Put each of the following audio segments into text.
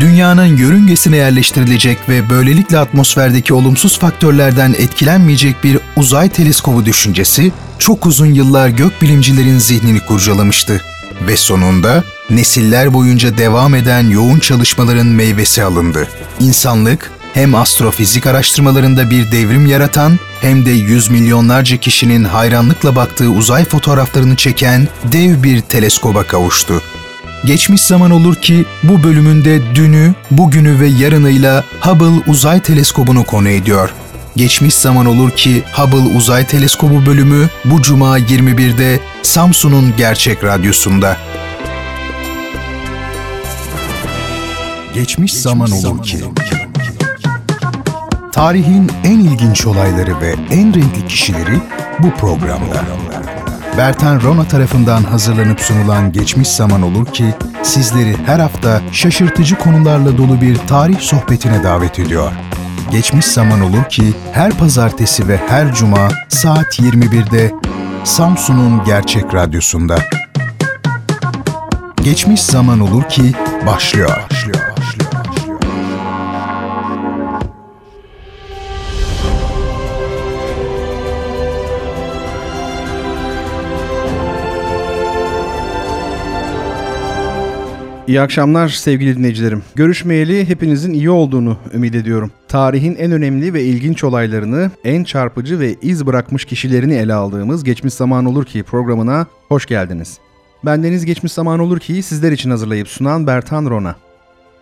Dünyanın yörüngesine yerleştirilecek ve böylelikle atmosferdeki olumsuz faktörlerden etkilenmeyecek bir uzay teleskobu düşüncesi çok uzun yıllar gökbilimcilerin zihnini kurcalamıştı. Ve sonunda nesiller boyunca devam eden yoğun çalışmaların meyvesi alındı. İnsanlık hem astrofizik araştırmalarında bir devrim yaratan hem de yüz milyonlarca kişinin hayranlıkla baktığı uzay fotoğraflarını çeken dev bir teleskoba kavuştu. Geçmiş zaman olur ki bu bölümünde dünü, bugünü ve yarınıyla Hubble Uzay Teleskobu'nu konu ediyor. Geçmiş zaman olur ki Hubble Uzay Teleskobu bölümü bu cuma 21'de Samsun'un Gerçek Radyosu'nda. Geçmiş zaman olur ki Tarihin en ilginç olayları ve en renkli kişileri bu programda. Bertan Rona tarafından hazırlanıp sunulan Geçmiş Zaman Olur ki sizleri her hafta şaşırtıcı konularla dolu bir tarih sohbetine davet ediyor. Geçmiş Zaman Olur ki her pazartesi ve her cuma saat 21'de Samsun'un Gerçek Radyosu'nda. Geçmiş Zaman Olur ki başlıyor. başlıyor. İyi akşamlar sevgili dinleyicilerim. Görüşmeyeli hepinizin iyi olduğunu ümit ediyorum. Tarihin en önemli ve ilginç olaylarını, en çarpıcı ve iz bırakmış kişilerini ele aldığımız Geçmiş Zaman Olur Ki programına hoş geldiniz. Ben Deniz Geçmiş Zaman Olur Ki sizler için hazırlayıp sunan Bertan Rona.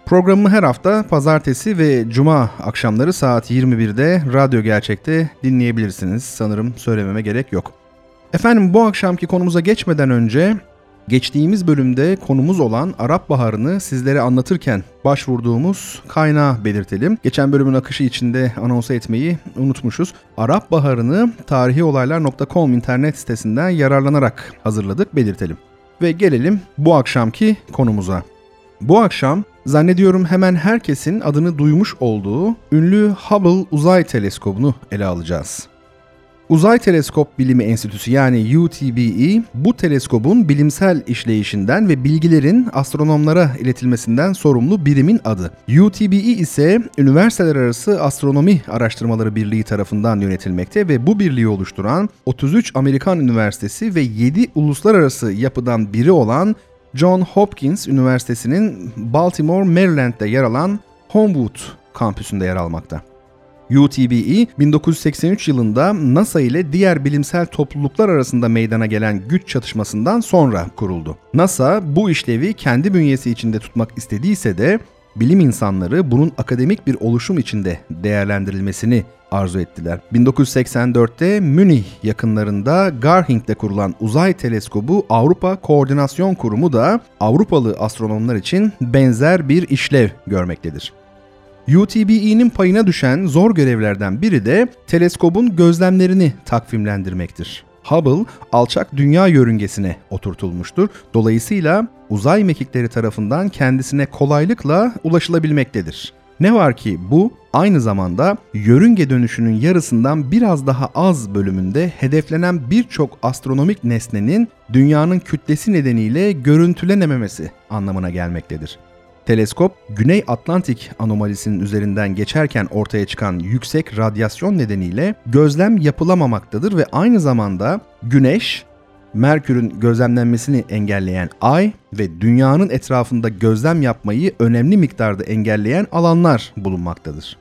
Programımı her hafta pazartesi ve cuma akşamları saat 21'de Radyo Gerçek'te dinleyebilirsiniz. Sanırım söylememe gerek yok. Efendim bu akşamki konumuza geçmeden önce Geçtiğimiz bölümde konumuz olan Arap Baharı'nı sizlere anlatırken başvurduğumuz kaynağı belirtelim. Geçen bölümün akışı içinde anons etmeyi unutmuşuz. Arap Baharı'nı tariholaylar.com internet sitesinden yararlanarak hazırladık belirtelim. Ve gelelim bu akşamki konumuza. Bu akşam zannediyorum hemen herkesin adını duymuş olduğu ünlü Hubble Uzay Teleskobu'nu ele alacağız. Uzay Teleskop Bilimi Enstitüsü yani UTBE bu teleskobun bilimsel işleyişinden ve bilgilerin astronomlara iletilmesinden sorumlu birimin adı. UTBE ise Üniversiteler Arası Astronomi Araştırmaları Birliği tarafından yönetilmekte ve bu birliği oluşturan 33 Amerikan Üniversitesi ve 7 uluslararası yapıdan biri olan John Hopkins Üniversitesi'nin Baltimore, Maryland'de yer alan Homewood kampüsünde yer almakta. UTBE 1983 yılında NASA ile diğer bilimsel topluluklar arasında meydana gelen güç çatışmasından sonra kuruldu. NASA bu işlevi kendi bünyesi içinde tutmak istediyse de bilim insanları bunun akademik bir oluşum içinde değerlendirilmesini arzu ettiler. 1984'te Münih yakınlarında Garhing'de kurulan uzay teleskobu Avrupa Koordinasyon Kurumu da Avrupalı astronomlar için benzer bir işlev görmektedir. UTBE'nin payına düşen zor görevlerden biri de teleskobun gözlemlerini takvimlendirmektir. Hubble alçak dünya yörüngesine oturtulmuştur. Dolayısıyla uzay mekikleri tarafından kendisine kolaylıkla ulaşılabilmektedir. Ne var ki bu aynı zamanda yörünge dönüşünün yarısından biraz daha az bölümünde hedeflenen birçok astronomik nesnenin dünyanın kütlesi nedeniyle görüntülenememesi anlamına gelmektedir. Teleskop, Güney Atlantik anomalisinin üzerinden geçerken ortaya çıkan yüksek radyasyon nedeniyle gözlem yapılamamaktadır ve aynı zamanda Güneş, Merkür'ün gözlemlenmesini engelleyen ay ve dünyanın etrafında gözlem yapmayı önemli miktarda engelleyen alanlar bulunmaktadır.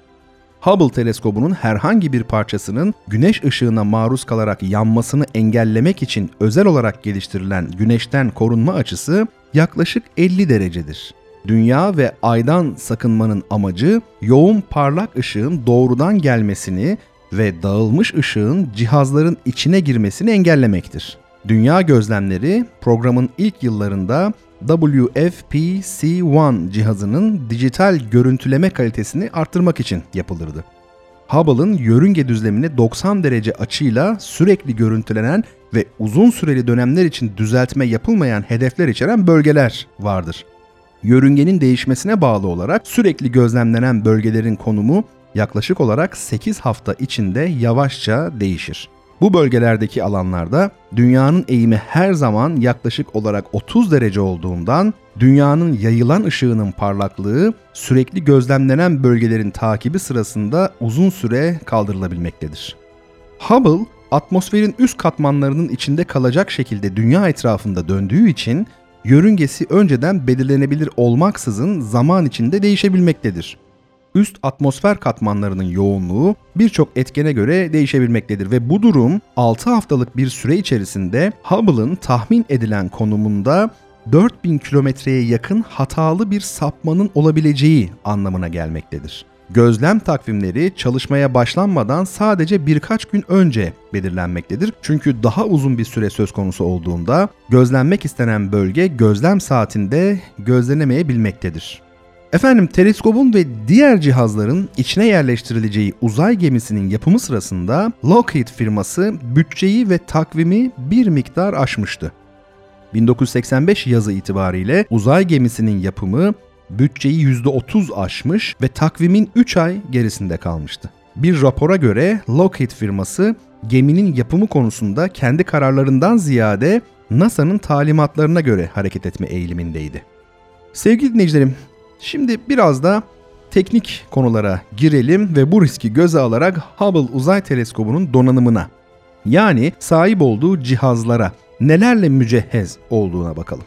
Hubble teleskobunun herhangi bir parçasının güneş ışığına maruz kalarak yanmasını engellemek için özel olarak geliştirilen güneşten korunma açısı yaklaşık 50 derecedir. Dünya ve aydan sakınmanın amacı yoğun parlak ışığın doğrudan gelmesini ve dağılmış ışığın cihazların içine girmesini engellemektir. Dünya gözlemleri programın ilk yıllarında WFPC-1 cihazının dijital görüntüleme kalitesini arttırmak için yapılırdı. Hubble'ın yörünge düzlemini 90 derece açıyla sürekli görüntülenen ve uzun süreli dönemler için düzeltme yapılmayan hedefler içeren bölgeler vardır yörüngenin değişmesine bağlı olarak sürekli gözlemlenen bölgelerin konumu yaklaşık olarak 8 hafta içinde yavaşça değişir. Bu bölgelerdeki alanlarda dünyanın eğimi her zaman yaklaşık olarak 30 derece olduğundan dünyanın yayılan ışığının parlaklığı sürekli gözlemlenen bölgelerin takibi sırasında uzun süre kaldırılabilmektedir. Hubble atmosferin üst katmanlarının içinde kalacak şekilde dünya etrafında döndüğü için yörüngesi önceden belirlenebilir olmaksızın zaman içinde değişebilmektedir. Üst atmosfer katmanlarının yoğunluğu birçok etkene göre değişebilmektedir ve bu durum 6 haftalık bir süre içerisinde Hubble'ın tahmin edilen konumunda 4000 kilometreye yakın hatalı bir sapmanın olabileceği anlamına gelmektedir. Gözlem takvimleri çalışmaya başlanmadan sadece birkaç gün önce belirlenmektedir. Çünkü daha uzun bir süre söz konusu olduğunda gözlenmek istenen bölge gözlem saatinde gözlenemeyebilmektedir. Efendim teleskobun ve diğer cihazların içine yerleştirileceği uzay gemisinin yapımı sırasında Lockheed firması bütçeyi ve takvimi bir miktar aşmıştı. 1985 yazı itibariyle uzay gemisinin yapımı bütçeyi %30 aşmış ve takvimin 3 ay gerisinde kalmıştı. Bir rapora göre Lockheed firması geminin yapımı konusunda kendi kararlarından ziyade NASA'nın talimatlarına göre hareket etme eğilimindeydi. Sevgili dinleyicilerim, şimdi biraz da teknik konulara girelim ve bu riski göze alarak Hubble Uzay Teleskobu'nun donanımına yani sahip olduğu cihazlara nelerle mücehhez olduğuna bakalım.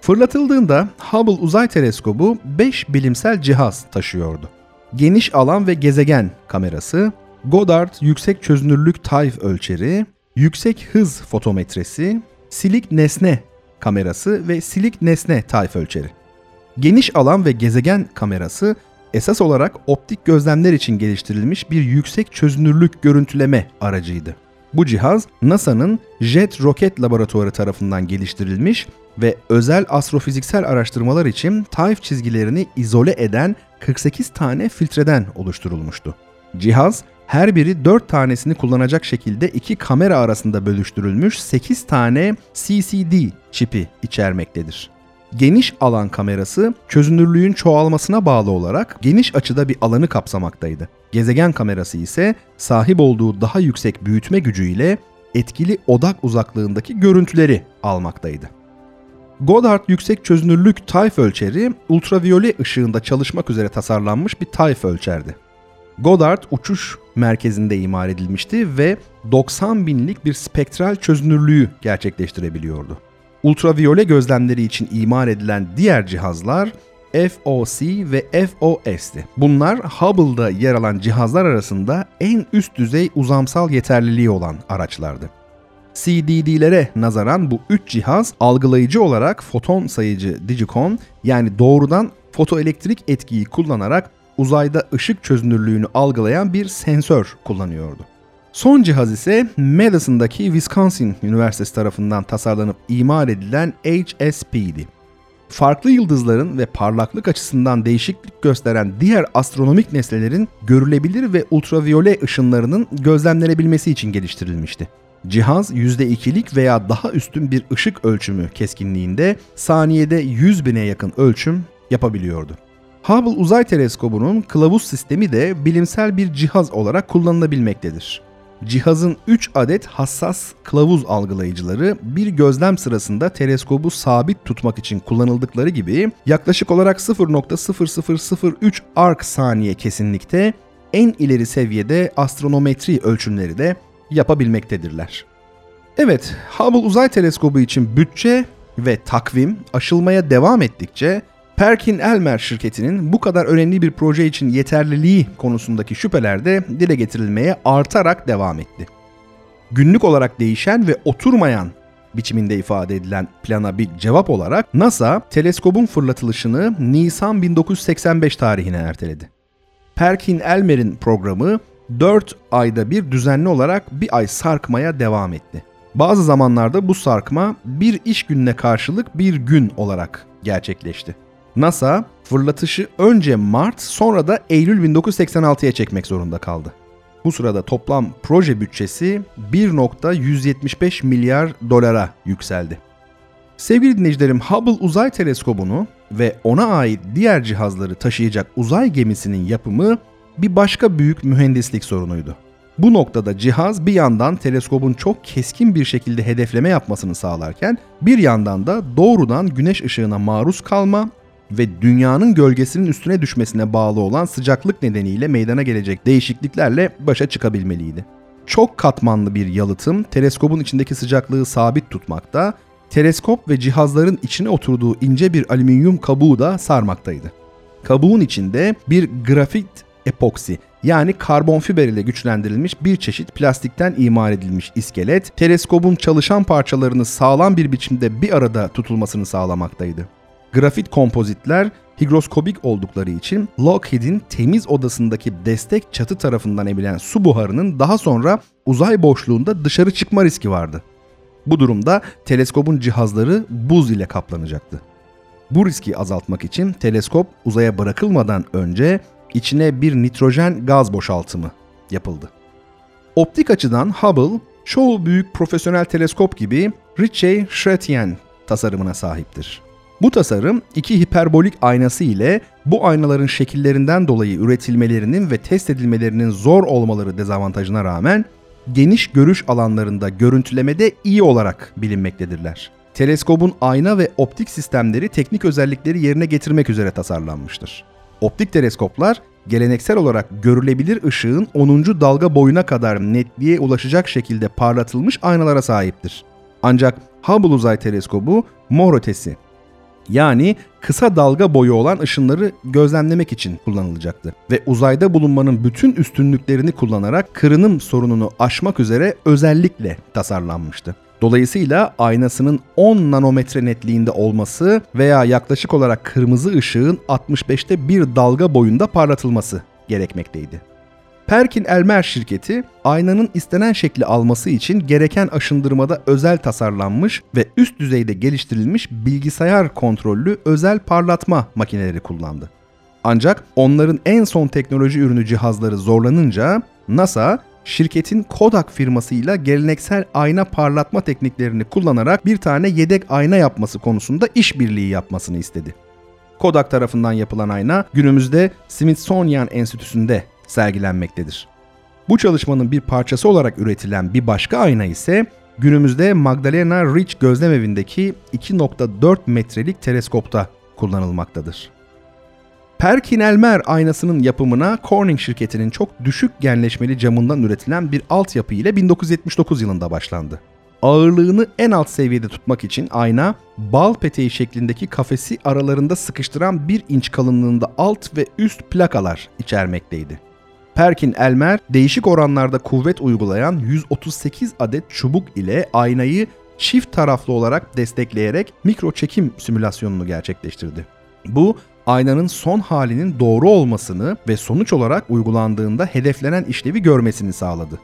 Fırlatıldığında Hubble Uzay Teleskobu 5 bilimsel cihaz taşıyordu. Geniş alan ve gezegen kamerası, Goddard yüksek çözünürlük tayf ölçeri, yüksek hız fotometresi, silik nesne kamerası ve silik nesne tayf ölçeri. Geniş alan ve gezegen kamerası esas olarak optik gözlemler için geliştirilmiş bir yüksek çözünürlük görüntüleme aracıydı. Bu cihaz NASA'nın Jet Rocket Laboratuvarı tarafından geliştirilmiş ve özel astrofiziksel araştırmalar için tayf çizgilerini izole eden 48 tane filtreden oluşturulmuştu. Cihaz her biri 4 tanesini kullanacak şekilde iki kamera arasında bölüştürülmüş 8 tane CCD çipi içermektedir. Geniş alan kamerası çözünürlüğün çoğalmasına bağlı olarak geniş açıda bir alanı kapsamaktaydı. Gezegen kamerası ise sahip olduğu daha yüksek büyütme gücüyle etkili odak uzaklığındaki görüntüleri almaktaydı. Goddard yüksek çözünürlük tayf ölçeri ultraviyole ışığında çalışmak üzere tasarlanmış bir tayf ölçerdi. Goddard uçuş merkezinde imal edilmişti ve 90 binlik bir spektral çözünürlüğü gerçekleştirebiliyordu. Ultraviyole gözlemleri için imal edilen diğer cihazlar FOC ve FOS'ti. Bunlar Hubble'da yer alan cihazlar arasında en üst düzey uzamsal yeterliliği olan araçlardı. CDD'lere nazaran bu üç cihaz algılayıcı olarak foton sayıcı Digicon yani doğrudan fotoelektrik etkiyi kullanarak uzayda ışık çözünürlüğünü algılayan bir sensör kullanıyordu. Son cihaz ise Madison'daki Wisconsin Üniversitesi tarafından tasarlanıp imal edilen HSP'di. Farklı yıldızların ve parlaklık açısından değişiklik gösteren diğer astronomik nesnelerin görülebilir ve ultraviyole ışınlarının gözlemlenebilmesi için geliştirilmişti. Cihaz %2'lik veya daha üstün bir ışık ölçümü keskinliğinde saniyede 100 bine yakın ölçüm yapabiliyordu. Hubble Uzay Teleskobu'nun kılavuz sistemi de bilimsel bir cihaz olarak kullanılabilmektedir. Cihazın 3 adet hassas kılavuz algılayıcıları bir gözlem sırasında teleskobu sabit tutmak için kullanıldıkları gibi yaklaşık olarak 0.0003 arc saniye kesinlikte en ileri seviyede astronometri ölçümleri de yapabilmektedirler. Evet, Hubble Uzay Teleskobu için bütçe ve takvim aşılmaya devam ettikçe Perkin Elmer şirketinin bu kadar önemli bir proje için yeterliliği konusundaki şüpheler de dile getirilmeye artarak devam etti. Günlük olarak değişen ve oturmayan biçiminde ifade edilen plana bir cevap olarak NASA teleskobun fırlatılışını Nisan 1985 tarihine erteledi. Perkin Elmer'in programı 4 ayda bir düzenli olarak bir ay sarkmaya devam etti. Bazı zamanlarda bu sarkma bir iş gününe karşılık bir gün olarak gerçekleşti. NASA fırlatışı önce Mart sonra da Eylül 1986'ya çekmek zorunda kaldı. Bu sırada toplam proje bütçesi 1.175 milyar dolara yükseldi. Sevgili dinleyicilerim Hubble Uzay Teleskobu'nu ve ona ait diğer cihazları taşıyacak uzay gemisinin yapımı bir başka büyük mühendislik sorunuydu. Bu noktada cihaz bir yandan teleskobun çok keskin bir şekilde hedefleme yapmasını sağlarken bir yandan da doğrudan güneş ışığına maruz kalma ve dünyanın gölgesinin üstüne düşmesine bağlı olan sıcaklık nedeniyle meydana gelecek değişikliklerle başa çıkabilmeliydi. Çok katmanlı bir yalıtım teleskobun içindeki sıcaklığı sabit tutmakta, teleskop ve cihazların içine oturduğu ince bir alüminyum kabuğu da sarmaktaydı. Kabuğun içinde bir grafit epoksi yani karbon fiber ile güçlendirilmiş bir çeşit plastikten imal edilmiş iskelet, teleskobun çalışan parçalarını sağlam bir biçimde bir arada tutulmasını sağlamaktaydı. Grafit kompozitler higroskobik oldukları için Lockheed'in temiz odasındaki destek çatı tarafından emilen su buharının daha sonra uzay boşluğunda dışarı çıkma riski vardı. Bu durumda teleskobun cihazları buz ile kaplanacaktı. Bu riski azaltmak için teleskop uzaya bırakılmadan önce içine bir nitrojen gaz boşaltımı yapıldı. Optik açıdan Hubble, çoğu büyük profesyonel teleskop gibi Ritchey-Chrétien tasarımına sahiptir. Bu tasarım iki hiperbolik aynası ile bu aynaların şekillerinden dolayı üretilmelerinin ve test edilmelerinin zor olmaları dezavantajına rağmen geniş görüş alanlarında görüntülemede iyi olarak bilinmektedirler. Teleskobun ayna ve optik sistemleri teknik özellikleri yerine getirmek üzere tasarlanmıştır. Optik teleskoplar geleneksel olarak görülebilir ışığın 10. dalga boyuna kadar netliğe ulaşacak şekilde parlatılmış aynalara sahiptir. Ancak Hubble Uzay Teleskobu mor ötesi yani kısa dalga boyu olan ışınları gözlemlemek için kullanılacaktı ve uzayda bulunmanın bütün üstünlüklerini kullanarak kırınım sorununu aşmak üzere özellikle tasarlanmıştı. Dolayısıyla aynasının 10 nanometre netliğinde olması veya yaklaşık olarak kırmızı ışığın 65'te bir dalga boyunda parlatılması gerekmekteydi. Perkin Elmer şirketi aynanın istenen şekli alması için gereken aşındırmada özel tasarlanmış ve üst düzeyde geliştirilmiş bilgisayar kontrollü özel parlatma makineleri kullandı. Ancak onların en son teknoloji ürünü cihazları zorlanınca NASA şirketin Kodak firmasıyla geleneksel ayna parlatma tekniklerini kullanarak bir tane yedek ayna yapması konusunda işbirliği yapmasını istedi. Kodak tarafından yapılan ayna günümüzde Smithsonian Enstitüsü'nde sergilenmektedir. Bu çalışmanın bir parçası olarak üretilen bir başka ayna ise günümüzde Magdalena Ridge gözlemevindeki 2.4 metrelik teleskopta kullanılmaktadır. Perkin-Elmer aynasının yapımına Corning şirketinin çok düşük genleşmeli camından üretilen bir altyapı ile 1979 yılında başlandı. Ağırlığını en alt seviyede tutmak için ayna, bal peteği şeklindeki kafesi aralarında sıkıştıran 1 inç kalınlığında alt ve üst plakalar içermekteydi. Perkin Elmer değişik oranlarda kuvvet uygulayan 138 adet çubuk ile aynayı çift taraflı olarak destekleyerek mikro çekim simülasyonunu gerçekleştirdi. Bu aynanın son halinin doğru olmasını ve sonuç olarak uygulandığında hedeflenen işlevi görmesini sağladı.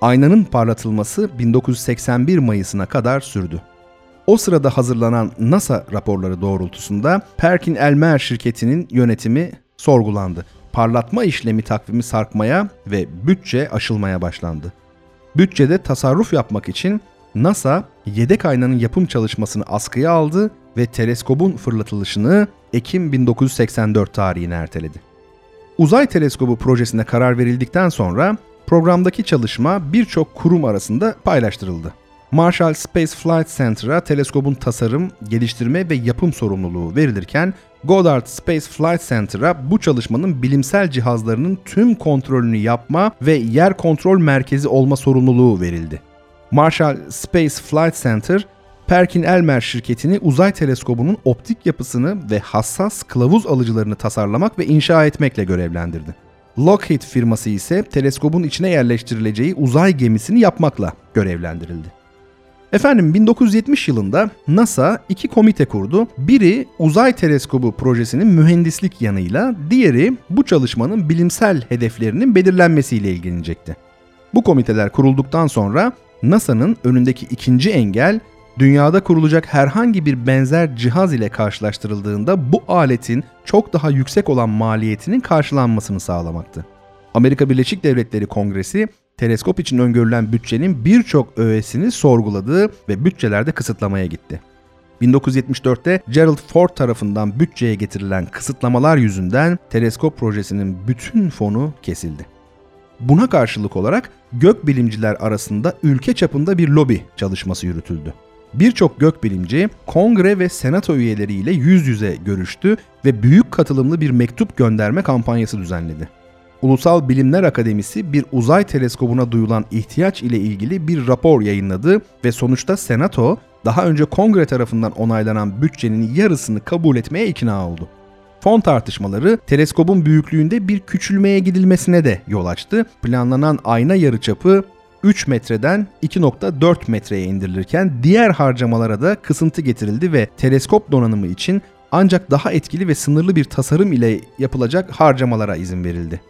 Aynanın parlatılması 1981 Mayıs'ına kadar sürdü. O sırada hazırlanan NASA raporları doğrultusunda Perkin Elmer şirketinin yönetimi sorgulandı parlatma işlemi takvimi sarkmaya ve bütçe aşılmaya başlandı. Bütçede tasarruf yapmak için NASA yedek aynanın yapım çalışmasını askıya aldı ve teleskobun fırlatılışını Ekim 1984 tarihine erteledi. Uzay teleskobu projesine karar verildikten sonra programdaki çalışma birçok kurum arasında paylaştırıldı. Marshall Space Flight Center'a teleskobun tasarım, geliştirme ve yapım sorumluluğu verilirken Goddard Space Flight Center'a bu çalışmanın bilimsel cihazlarının tüm kontrolünü yapma ve yer kontrol merkezi olma sorumluluğu verildi. Marshall Space Flight Center, Perkin-Elmer şirketini uzay teleskobunun optik yapısını ve hassas kılavuz alıcılarını tasarlamak ve inşa etmekle görevlendirdi. Lockheed firması ise teleskobun içine yerleştirileceği uzay gemisini yapmakla görevlendirildi. Efendim 1970 yılında NASA iki komite kurdu. Biri uzay teleskobu projesinin mühendislik yanıyla, diğeri bu çalışmanın bilimsel hedeflerinin belirlenmesiyle ilgilenecekti. Bu komiteler kurulduktan sonra NASA'nın önündeki ikinci engel dünyada kurulacak herhangi bir benzer cihaz ile karşılaştırıldığında bu aletin çok daha yüksek olan maliyetinin karşılanmasını sağlamaktı. Amerika Birleşik Devletleri Kongresi teleskop için öngörülen bütçenin birçok öğesini sorguladı ve bütçelerde kısıtlamaya gitti. 1974'te Gerald Ford tarafından bütçeye getirilen kısıtlamalar yüzünden teleskop projesinin bütün fonu kesildi. Buna karşılık olarak gökbilimciler arasında ülke çapında bir lobi çalışması yürütüldü. Birçok gökbilimci kongre ve senato üyeleriyle yüz yüze görüştü ve büyük katılımlı bir mektup gönderme kampanyası düzenledi. Ulusal Bilimler Akademisi bir uzay teleskobuna duyulan ihtiyaç ile ilgili bir rapor yayınladı ve sonuçta Senato daha önce kongre tarafından onaylanan bütçenin yarısını kabul etmeye ikna oldu. Fon tartışmaları teleskobun büyüklüğünde bir küçülmeye gidilmesine de yol açtı. Planlanan ayna yarıçapı 3 metreden 2.4 metreye indirilirken diğer harcamalara da kısıntı getirildi ve teleskop donanımı için ancak daha etkili ve sınırlı bir tasarım ile yapılacak harcamalara izin verildi.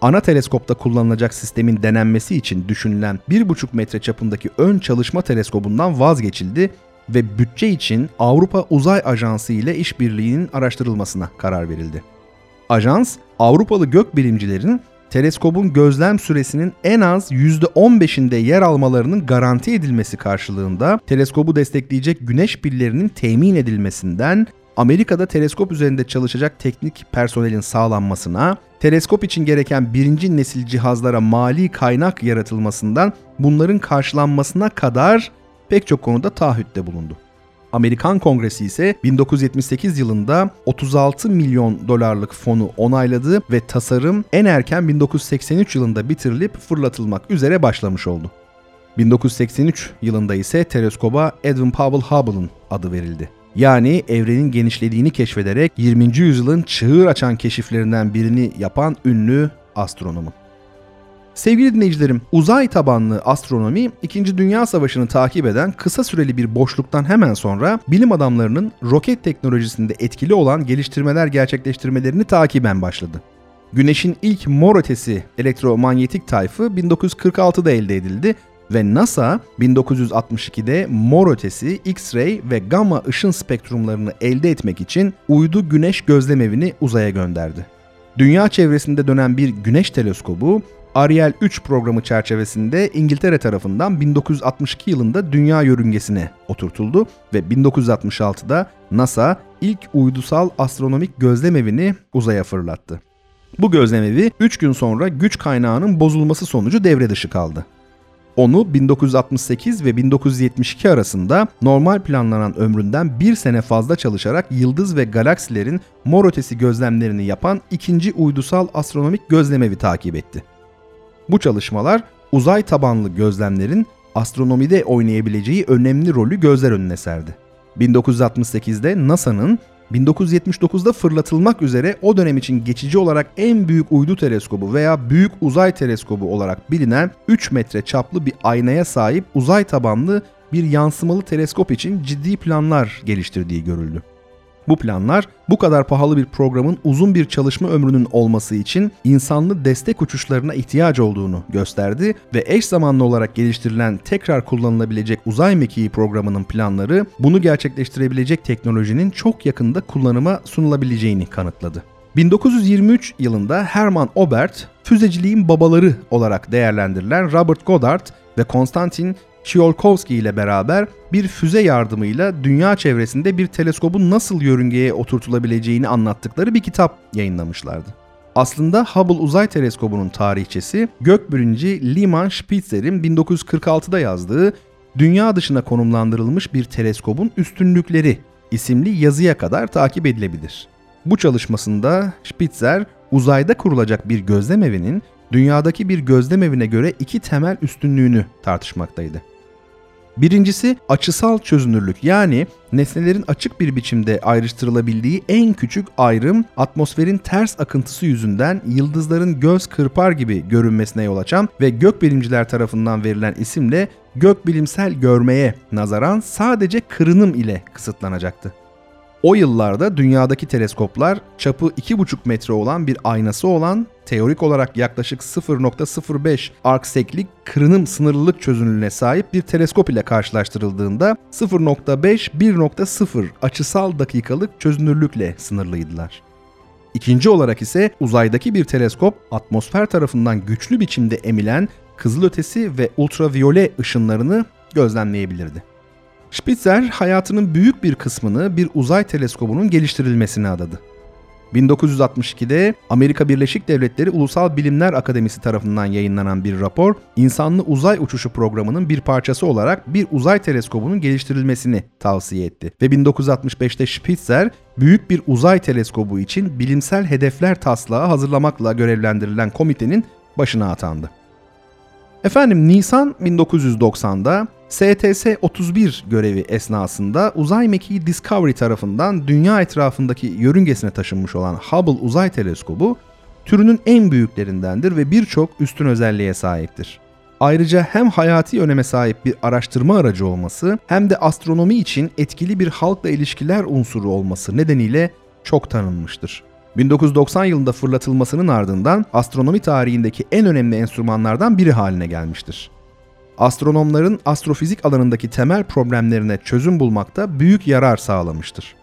Ana teleskopta kullanılacak sistemin denenmesi için düşünülen 1,5 metre çapındaki ön çalışma teleskobundan vazgeçildi ve bütçe için Avrupa Uzay Ajansı ile işbirliğinin araştırılmasına karar verildi. Ajans, Avrupalı gökbilimcilerin teleskobun gözlem süresinin en az %15'inde yer almalarının garanti edilmesi karşılığında teleskobu destekleyecek güneş pillerinin temin edilmesinden Amerika'da teleskop üzerinde çalışacak teknik personelin sağlanmasına, teleskop için gereken birinci nesil cihazlara mali kaynak yaratılmasından bunların karşılanmasına kadar pek çok konuda taahhütte bulundu. Amerikan Kongresi ise 1978 yılında 36 milyon dolarlık fonu onayladı ve tasarım en erken 1983 yılında bitirilip fırlatılmak üzere başlamış oldu. 1983 yılında ise teleskoba Edwin Powell Hubble'ın adı verildi. Yani evrenin genişlediğini keşfederek 20. yüzyılın çığır açan keşiflerinden birini yapan ünlü astronomun. Sevgili dinleyicilerim, uzay tabanlı astronomi 2. Dünya Savaşı'nı takip eden kısa süreli bir boşluktan hemen sonra bilim adamlarının roket teknolojisinde etkili olan geliştirmeler gerçekleştirmelerini takiben başladı. Güneşin ilk mor ötesi elektromanyetik tayfı 1946'da elde edildi ve NASA 1962'de mor ötesi, X-ray ve gamma ışın spektrumlarını elde etmek için uydu güneş gözlemevini uzaya gönderdi. Dünya çevresinde dönen bir güneş teleskobu Ariel 3 programı çerçevesinde İngiltere tarafından 1962 yılında dünya yörüngesine oturtuldu ve 1966'da NASA ilk uydusal astronomik gözlemevini uzaya fırlattı. Bu gözlemevi 3 gün sonra güç kaynağının bozulması sonucu devre dışı kaldı. Onu 1968 ve 1972 arasında normal planlanan ömründen bir sene fazla çalışarak yıldız ve galaksilerin mor ötesi gözlemlerini yapan ikinci uydusal astronomik gözlemevi takip etti. Bu çalışmalar uzay tabanlı gözlemlerin astronomide oynayabileceği önemli rolü gözler önüne serdi. 1968'de NASA'nın 1979'da fırlatılmak üzere o dönem için geçici olarak en büyük uydu teleskobu veya büyük uzay teleskobu olarak bilinen 3 metre çaplı bir aynaya sahip uzay tabanlı bir yansımalı teleskop için ciddi planlar geliştirdiği görüldü. Bu planlar bu kadar pahalı bir programın uzun bir çalışma ömrünün olması için insanlı destek uçuşlarına ihtiyaç olduğunu gösterdi ve eş zamanlı olarak geliştirilen tekrar kullanılabilecek uzay mekiği programının planları bunu gerçekleştirebilecek teknolojinin çok yakında kullanıma sunulabileceğini kanıtladı. 1923 yılında Hermann Obert, füzeciliğin babaları olarak değerlendirilen Robert Goddard ve Konstantin Tsiolkovsky ile beraber bir füze yardımıyla dünya çevresinde bir teleskobun nasıl yörüngeye oturtulabileceğini anlattıkları bir kitap yayınlamışlardı. Aslında Hubble Uzay Teleskobu'nun tarihçesi gökbilimci Lyman Spitzer'in 1946'da yazdığı Dünya dışına konumlandırılmış bir teleskobun üstünlükleri isimli yazıya kadar takip edilebilir. Bu çalışmasında Spitzer uzayda kurulacak bir gözlemevinin dünyadaki bir gözlemevine göre iki temel üstünlüğünü tartışmaktaydı. Birincisi açısal çözünürlük yani nesnelerin açık bir biçimde ayrıştırılabildiği en küçük ayrım atmosferin ters akıntısı yüzünden yıldızların göz kırpar gibi görünmesine yol açan ve gökbilimciler tarafından verilen isimle gökbilimsel görmeye nazaran sadece kırınım ile kısıtlanacaktı. O yıllarda dünyadaki teleskoplar çapı 2,5 metre olan bir aynası olan teorik olarak yaklaşık 0.05 arkseklik kırınım sınırlılık çözünürlüğüne sahip bir teleskop ile karşılaştırıldığında 0.5-1.0 açısal dakikalık çözünürlükle sınırlıydılar. İkinci olarak ise uzaydaki bir teleskop atmosfer tarafından güçlü biçimde emilen kızılötesi ve ultraviyole ışınlarını gözlemleyebilirdi. Spitzer hayatının büyük bir kısmını bir uzay teleskobunun geliştirilmesine adadı. 1962'de Amerika Birleşik Devletleri Ulusal Bilimler Akademisi tarafından yayınlanan bir rapor, insanlı uzay uçuşu programının bir parçası olarak bir uzay teleskobunun geliştirilmesini tavsiye etti. Ve 1965'te Spitzer, büyük bir uzay teleskobu için bilimsel hedefler taslağı hazırlamakla görevlendirilen komitenin başına atandı. Efendim Nisan 1990'da STS-31 görevi esnasında uzay mekiği Discovery tarafından dünya etrafındaki yörüngesine taşınmış olan Hubble Uzay Teleskobu türünün en büyüklerindendir ve birçok üstün özelliğe sahiptir. Ayrıca hem hayati öneme sahip bir araştırma aracı olması hem de astronomi için etkili bir halkla ilişkiler unsuru olması nedeniyle çok tanınmıştır. 1990 yılında fırlatılmasının ardından astronomi tarihindeki en önemli enstrümanlardan biri haline gelmiştir. Astronomların astrofizik alanındaki temel problemlerine çözüm bulmakta büyük yarar sağlamıştır.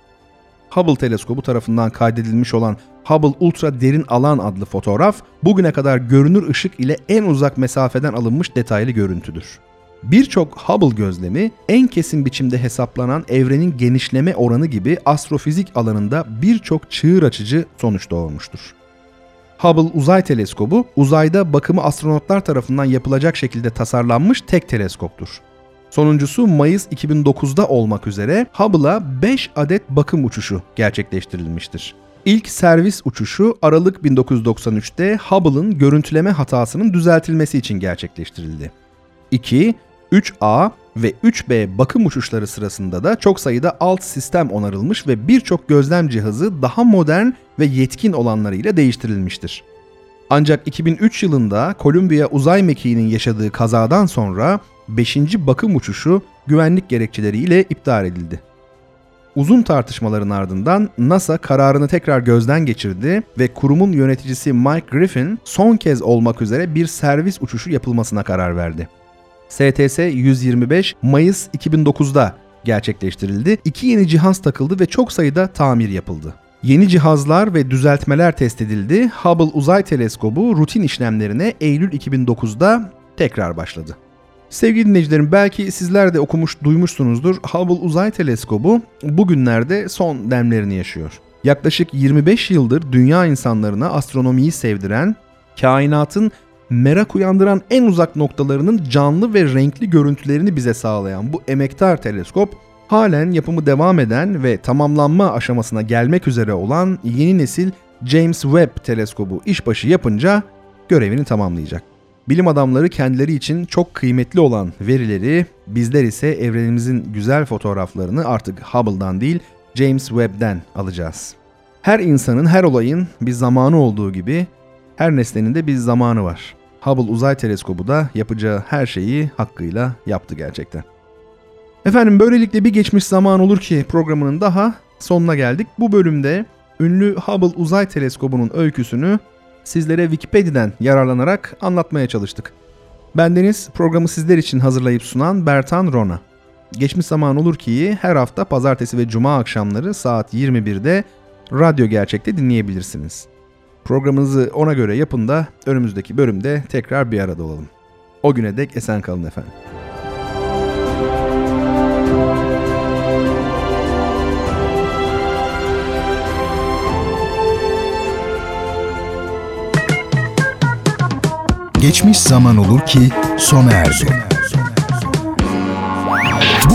Hubble teleskobu tarafından kaydedilmiş olan Hubble Ultra Derin Alan adlı fotoğraf, bugüne kadar görünür ışık ile en uzak mesafeden alınmış detaylı görüntüdür. Birçok Hubble gözlemi en kesin biçimde hesaplanan evrenin genişleme oranı gibi astrofizik alanında birçok çığır açıcı sonuç doğurmuştur. Hubble Uzay Teleskobu, uzayda bakımı astronotlar tarafından yapılacak şekilde tasarlanmış tek teleskoptur. Sonuncusu Mayıs 2009'da olmak üzere Hubble'a 5 adet bakım uçuşu gerçekleştirilmiştir. İlk servis uçuşu Aralık 1993'te Hubble'ın görüntüleme hatasının düzeltilmesi için gerçekleştirildi. 2, 3A ve 3B bakım uçuşları sırasında da çok sayıda alt sistem onarılmış ve birçok gözlem cihazı daha modern ve yetkin olanlarıyla değiştirilmiştir. Ancak 2003 yılında Columbia uzay mekiğinin yaşadığı kazadan sonra 5. bakım uçuşu güvenlik gerekçeleriyle iptal edildi. Uzun tartışmaların ardından NASA kararını tekrar gözden geçirdi ve kurumun yöneticisi Mike Griffin son kez olmak üzere bir servis uçuşu yapılmasına karar verdi. STS 125 Mayıs 2009'da gerçekleştirildi. İki yeni cihaz takıldı ve çok sayıda tamir yapıldı. Yeni cihazlar ve düzeltmeler test edildi. Hubble Uzay Teleskobu rutin işlemlerine Eylül 2009'da tekrar başladı. Sevgili dinleyicilerim belki sizler de okumuş duymuşsunuzdur. Hubble Uzay Teleskobu bugünlerde son demlerini yaşıyor. Yaklaşık 25 yıldır dünya insanlarına astronomiyi sevdiren, kainatın merak uyandıran en uzak noktalarının canlı ve renkli görüntülerini bize sağlayan bu emektar teleskop halen yapımı devam eden ve tamamlanma aşamasına gelmek üzere olan yeni nesil James Webb teleskobu işbaşı yapınca görevini tamamlayacak. Bilim adamları kendileri için çok kıymetli olan verileri, bizler ise evrenimizin güzel fotoğraflarını artık Hubble'dan değil James Webb'den alacağız. Her insanın, her olayın bir zamanı olduğu gibi her nesnenin de bir zamanı var. Hubble Uzay Teleskobu da yapacağı her şeyi hakkıyla yaptı gerçekten. Efendim böylelikle bir geçmiş zaman olur ki programının daha sonuna geldik. Bu bölümde ünlü Hubble Uzay Teleskobu'nun öyküsünü sizlere Wikipedia'dan yararlanarak anlatmaya çalıştık. Bendeniz programı sizler için hazırlayıp sunan Bertan Rona. Geçmiş zaman olur ki her hafta pazartesi ve cuma akşamları saat 21'de Radyo Gerçek'te dinleyebilirsiniz. Programınızı ona göre yapın da önümüzdeki bölümde tekrar bir arada olalım. O güne dek esen kalın efendim. Geçmiş zaman olur ki sona erdi.